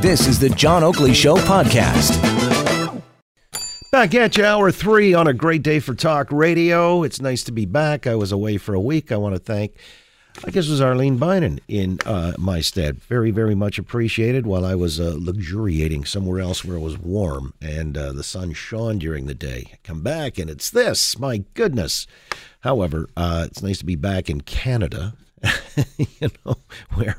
This is the John Oakley Show podcast. Back at you, hour three on a great day for talk radio. It's nice to be back. I was away for a week. I want to thank, I guess it was Arlene Bynon in uh, my stead. Very, very much appreciated while I was uh, luxuriating somewhere else where it was warm and uh, the sun shone during the day. I come back and it's this. My goodness. However, uh, it's nice to be back in Canada, you know, where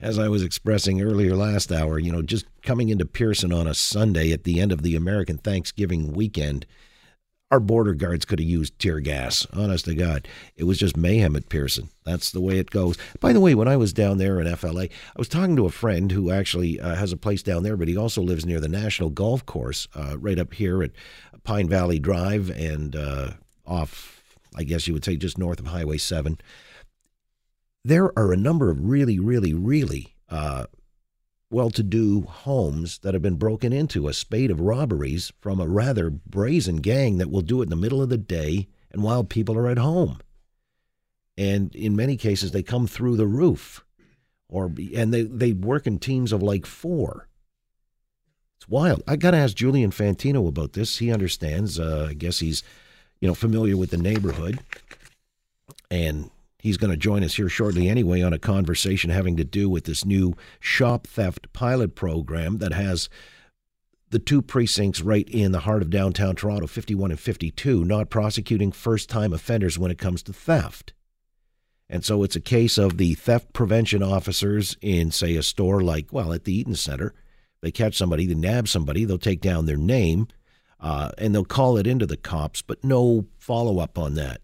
as I was expressing earlier last hour, you know, just coming into Pearson on a Sunday at the end of the American Thanksgiving weekend, our border guards could have used tear gas. Honest to God, it was just mayhem at Pearson. That's the way it goes. By the way, when I was down there in FLA, I was talking to a friend who actually uh, has a place down there, but he also lives near the National Golf Course, uh, right up here at Pine Valley Drive and uh, off, I guess you would say, just north of Highway Seven there are a number of really, really, really uh, well to do homes that have been broken into, a spate of robberies from a rather brazen gang that will do it in the middle of the day and while people are at home. And in many cases, they come through the roof. Or and they, they work in teams of like four. It's wild. I got to ask Julian Fantino about this. He understands. Uh, I guess he's, you know, familiar with the neighborhood. And He's going to join us here shortly anyway on a conversation having to do with this new shop theft pilot program that has the two precincts right in the heart of downtown Toronto, 51 and 52, not prosecuting first time offenders when it comes to theft. And so it's a case of the theft prevention officers in, say, a store like, well, at the Eaton Center. They catch somebody, they nab somebody, they'll take down their name, uh, and they'll call it into the cops, but no follow up on that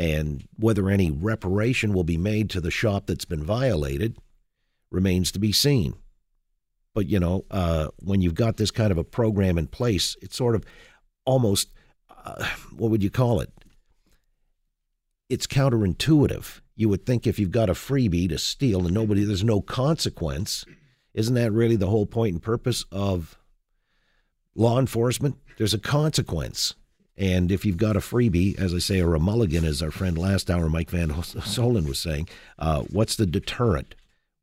and whether any reparation will be made to the shop that's been violated remains to be seen. But, you know, uh, when you've got this kind of a program in place, it's sort of almost, uh, what would you call it? It's counterintuitive. You would think if you've got a freebie to steal and nobody, there's no consequence. Isn't that really the whole point and purpose of law enforcement? There's a consequence. And if you've got a freebie, as I say, or a mulligan, as our friend last hour, Mike Van Soelen was saying, uh, what's the deterrent?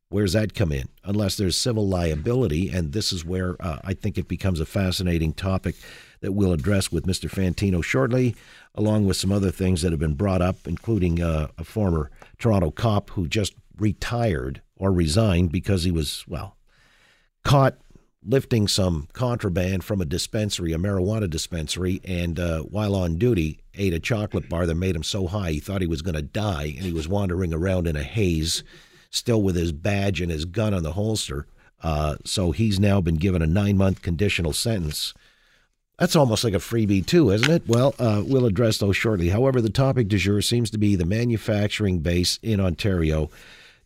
Where's that come in? Unless there's civil liability, and this is where uh, I think it becomes a fascinating topic that we'll address with Mr. Fantino shortly, along with some other things that have been brought up, including uh, a former Toronto cop who just retired or resigned because he was, well, caught lifting some contraband from a dispensary, a marijuana dispensary, and uh, while on duty, ate a chocolate bar that made him so high he thought he was going to die, and he was wandering around in a haze, still with his badge and his gun on the holster. Uh, so he's now been given a nine month conditional sentence. That's almost like a freebie, too, isn't it? Well, uh, we'll address those shortly. However, the topic du jour seems to be the manufacturing base in Ontario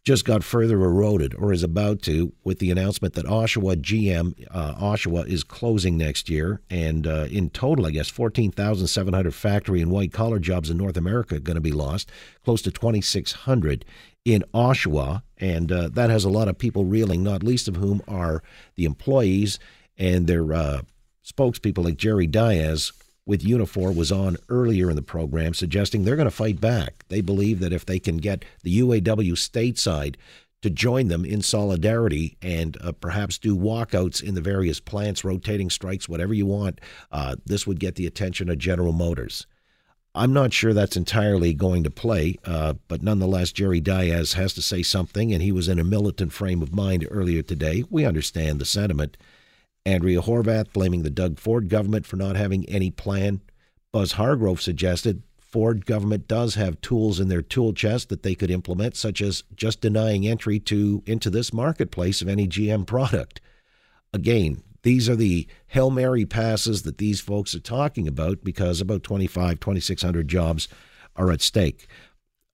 just got further eroded or is about to with the announcement that Oshawa GM uh, Oshawa is closing next year, and uh, in total, I guess 14,700 factory and white collar jobs in North America are going to be lost, close to 2,600 in Oshawa, and uh, that has a lot of people reeling, not least of whom are the employees and their uh, spokespeople like Jerry Dias with Unifor was on earlier in the program, suggesting they're going to fight back. They believe that if they can get the UAW stateside to join them in solidarity and uh, perhaps do walkouts in the various plants, rotating strikes, whatever you want, uh, this would get the attention of General Motors. I'm not sure that's entirely going to play, uh, but nonetheless, Jerry Dias has to say something, and he was in a militant frame of mind earlier today. We understand the sentiment. Andrea Horwath blaming the Doug Ford government for not having any plan. Buzz Hargrove suggested Ford government does have tools in their tool chest that they could implement, such as just denying entry to into this marketplace of any GM product. Again, these are the Hail Mary passes that these folks are talking about because about 25, 2,600 jobs are at stake.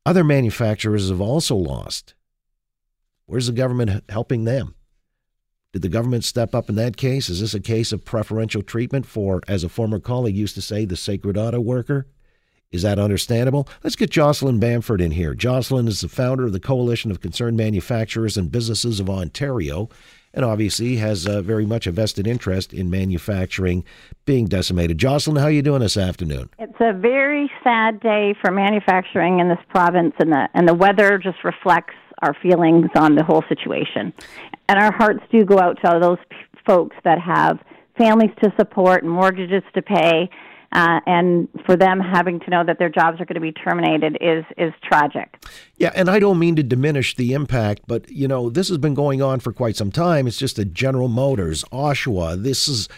Other manufacturers have also lost. Where's the government helping them? Did the government step up in that case? Is this a case of preferential treatment for, as a former colleague used to say, the sacred auto worker? Is that understandable? Let's get Jocelyn Bamford in here. Jocelyn is the founder of the Coalition of Concerned Manufacturers and Businesses of Ontario, and obviously has uh, very much a vested interest in manufacturing being decimated. Jocelyn, how are you doing this afternoon? It's a very sad day for manufacturing in this province, and the and the weather just reflects our feelings on the whole situation. And our hearts do go out to those p- folks that have families to support and mortgages to pay. Uh, and for them having to know that their jobs are going to be terminated is is tragic. Yeah, and I don't mean to diminish the impact, but you know this has been going on for quite some time. It's just that General Motors, Oshawa, this is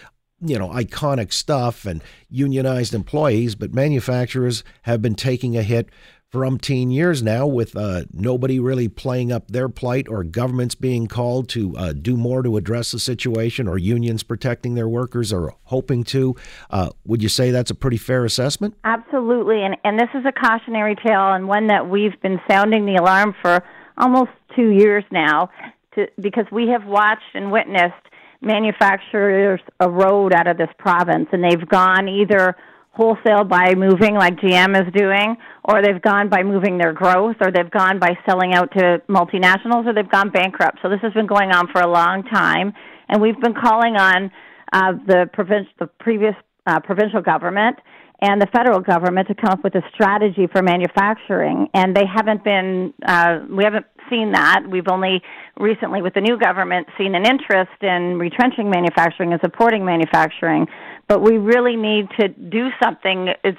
you know, iconic stuff and unionized employees, but manufacturers have been taking a hit for umpteen years now with uh, nobody really playing up their plight or governments being called to uh, do more to address the situation or unions protecting their workers or hoping to. Uh, would you say that's a pretty fair assessment? Absolutely. And, and this is a cautionary tale and one that we've been sounding the alarm for almost two years now to, because we have watched and witnessed manufacturers erode out of this province, and they've gone either wholesale by moving like GM is doing, or they've gone by moving their growth, or they've gone by selling out to multinationals, or they've gone bankrupt. So this has been going on for a long time, and we've been calling on uh, the, province, the previous uh, provincial government and the federal government to come up with a strategy for manufacturing, and they haven't been. Uh, we haven't seen that. We've only recently, with the new government, seen an interest in retrenching manufacturing and supporting manufacturing. But we really need to do something. It's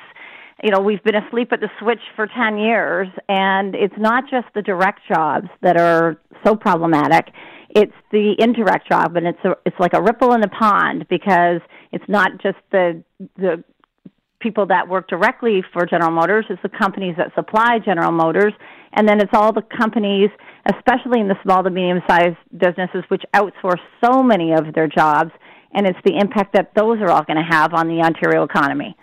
you know we've been asleep at the switch for 10 years and it's not just the direct jobs that are so problematic it's the indirect job and it's a, it's like a ripple in the pond because it's not just the the people that work directly for General Motors, it's the companies that supply General Motors, and then it's all the companies, especially in the small to medium sized businesses, which outsource so many of their jobs, and it's the impact that those are all going to have on the Ontario economy.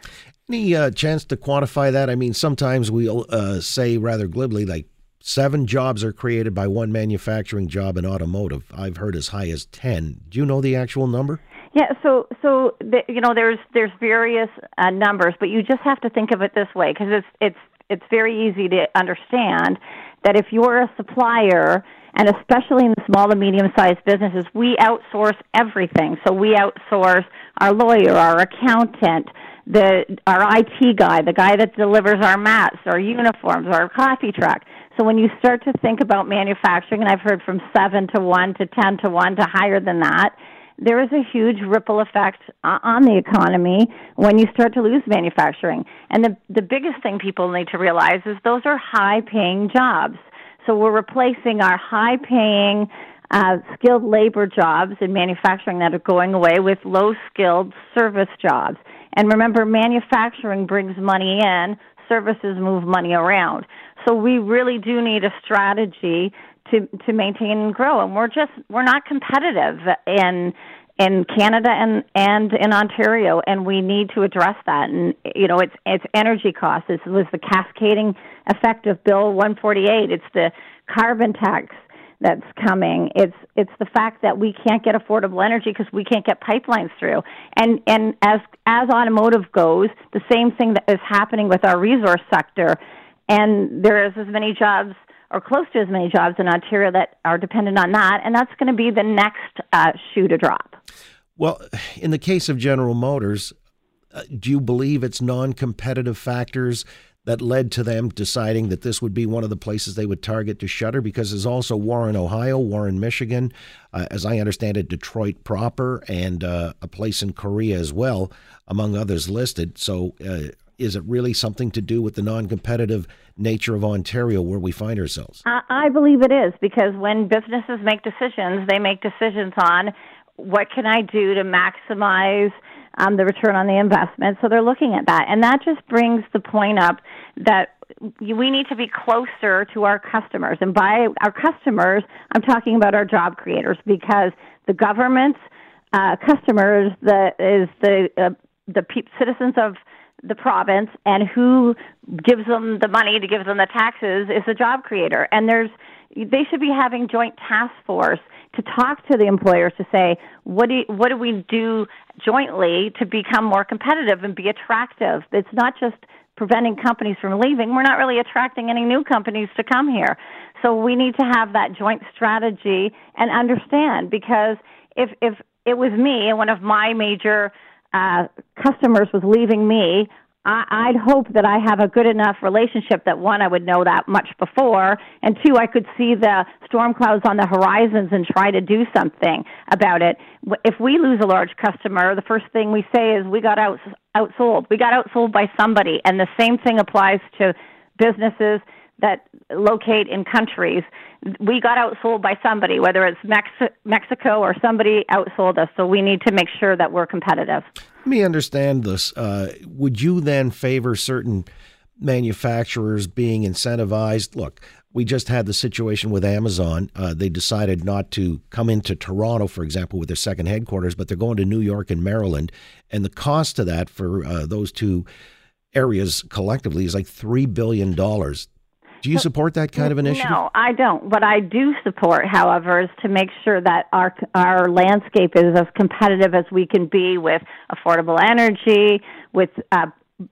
Any uh, chance to quantify that? I mean, sometimes we'll uh, say rather glibly, like seven jobs are created by one manufacturing job in automotive. I've heard as high as 10. Do you know the actual number? Yeah, so so the, you know there's there's various uh, numbers, but you just have to think of it this way because it's it's it's very easy to understand that if you're a supplier and especially in the small to medium sized businesses, we outsource everything. So we outsource our lawyer, our accountant, the our IT guy, the guy that delivers our mats, our uniforms, our coffee truck. So when you start to think about manufacturing, and I've heard from seven to one to ten to one to higher than that, there is a huge ripple effect on the economy when you start to lose manufacturing. And the the biggest thing people need to realize is those are high paying jobs. So we're replacing our high paying uh, skilled labor jobs in manufacturing that are going away with low skilled service jobs. And remember, manufacturing brings money in, services move money around. So we really do need a strategy to to maintain and grow. And we're just we're not competitive in in Canada and and in Ontario, and we need to address that. And you know, it's it's energy costs. This was the cascading effect of Bill 148. It's the carbon tax that's coming. It's it's the fact that we can't get affordable energy because we can't get pipelines through. And and as as automotive goes, the same thing that is happening with our resource sector. And there is as many jobs or close to as many jobs in Ontario that are dependent on that, and that's going to be the next uh, shoe to drop. Well, in the case of General Motors, uh, do you believe it's non competitive factors that led to them deciding that this would be one of the places they would target to shutter? Because there's also Warren, Ohio, Warren, Michigan, uh, as I understand it, Detroit proper, and uh, a place in Korea as well, among others listed. So, uh, is it really something to do with the non-competitive nature of Ontario where we find ourselves? I believe it is because when businesses make decisions, they make decisions on what can I do to maximize um, the return on the investment. So they're looking at that, and that just brings the point up that we need to be closer to our customers. And by our customers, I'm talking about our job creators because the government's uh, customers is the uh, the pe- citizens of the province and who gives them the money to give them the taxes is the job creator. And there's they should be having joint task force to talk to the employers to say what do you, what do we do jointly to become more competitive and be attractive. It's not just preventing companies from leaving. We're not really attracting any new companies to come here. So we need to have that joint strategy and understand because if if it was me and one of my major uh, customers was leaving me, I, I'd hope that I have a good enough relationship that one, I would know that much before, and two, I could see the storm clouds on the horizons and try to do something about it. If we lose a large customer, the first thing we say is we got out, outsold. We got outsold by somebody, and the same thing applies to businesses that locate in countries. We got outsold by somebody, whether it's Mex- Mexico or somebody outsold us. So we need to make sure that we're competitive. Let me understand this. Uh, would you then favor certain manufacturers being incentivized? Look, we just had the situation with Amazon. Uh, they decided not to come into Toronto, for example, with their second headquarters, but they're going to New York and Maryland. And the cost of that for uh, those two areas collectively is like $3 billion. Do you support that kind of initiative? No, I don't. What I do support, however, is to make sure that our our landscape is as competitive as we can be with affordable energy, with uh,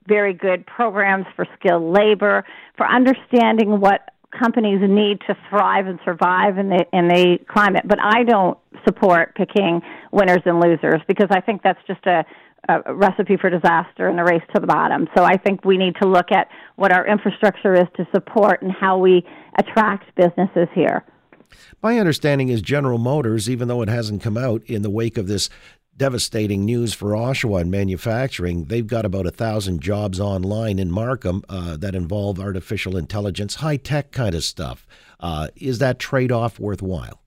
very good programs for skilled labor, for understanding what companies need to thrive and survive in the in the climate. But I don't support picking winners and losers because I think that's just a a recipe for disaster and a race to the bottom. So I think we need to look at what our infrastructure is to support and how we attract businesses here. My understanding is General Motors, even though it hasn't come out in the wake of this devastating news for Oshawa and manufacturing, they've got about a thousand jobs online in Markham uh, that involve artificial intelligence, high tech kind of stuff. Uh, is that trade off worthwhile?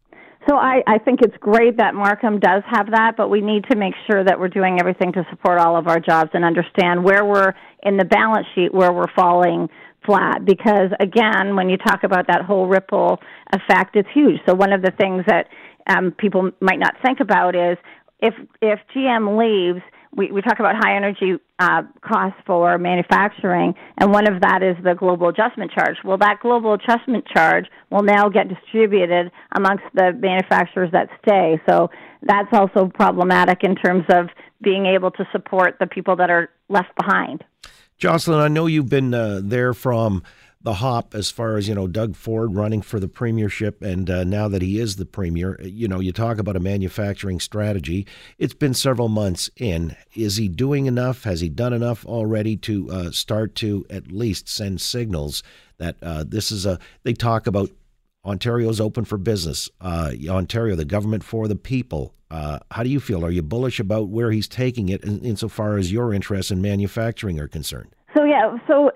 So I, I think it's great that Markham does have that, but we need to make sure that we're doing everything to support all of our jobs and understand where we're in the balance sheet, where we're falling flat. Because again, when you talk about that whole ripple effect, it's huge. So one of the things that um, people might not think about is if if GM leaves, we, we talk about high energy uh, costs for manufacturing, and one of that is the global adjustment charge. Well, that global adjustment charge will now get distributed amongst the manufacturers that stay. So that's also problematic in terms of being able to support the people that are left behind. Jocelyn, I know you've been uh, there from the hop as far as you know Doug Ford running for the premiership and uh, now that he is the premier you know you talk about a manufacturing strategy. It's been several months in. Is he doing enough? Has he done enough already to uh, start to at least send signals that uh, this is a they talk about Ontario's open for business uh, Ontario the government for the people. Uh, how do you feel? Are you bullish about where he's taking it in, insofar as your interests in manufacturing are concerned? So yeah, so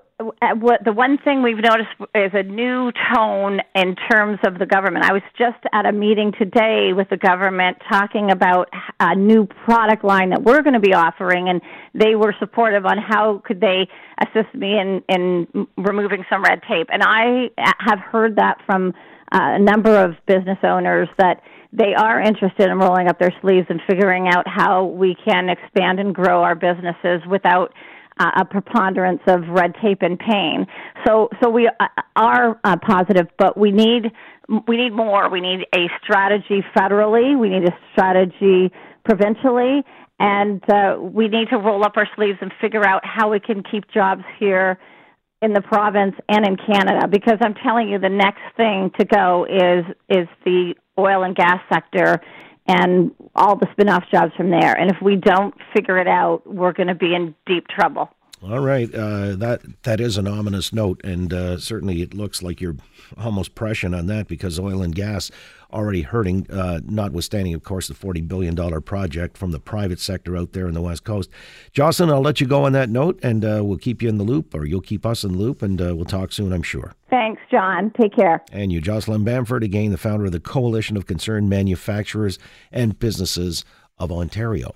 what the one thing we've noticed is a new tone in terms of the government. I was just at a meeting today with the government talking about a new product line that we're going to be offering, and they were supportive on how could they assist me in in removing some red tape. And I have heard that from uh, a number of business owners that they are interested in rolling up their sleeves and figuring out how we can expand and grow our businesses without uh, a preponderance of red tape and pain. So, so we uh, are uh, positive, but we need we need more. We need a strategy federally. We need a strategy provincially, and uh, we need to roll up our sleeves and figure out how we can keep jobs here in the province and in Canada. Because I'm telling you, the next thing to go is is the oil and gas sector and all the spin-off jobs from there. And if we don't figure it out, we're going to be in deep trouble. All right, uh, that that is an ominous note, and uh, certainly it looks like you're almost prescient on that because oil and gas already hurting. Uh, notwithstanding, of course, the forty billion dollar project from the private sector out there in the west coast. Jocelyn, I'll let you go on that note, and uh, we'll keep you in the loop, or you'll keep us in the loop, and uh, we'll talk soon, I'm sure. Thanks, John. Take care. And you, Jocelyn Bamford, again, the founder of the Coalition of Concerned Manufacturers and Businesses of Ontario.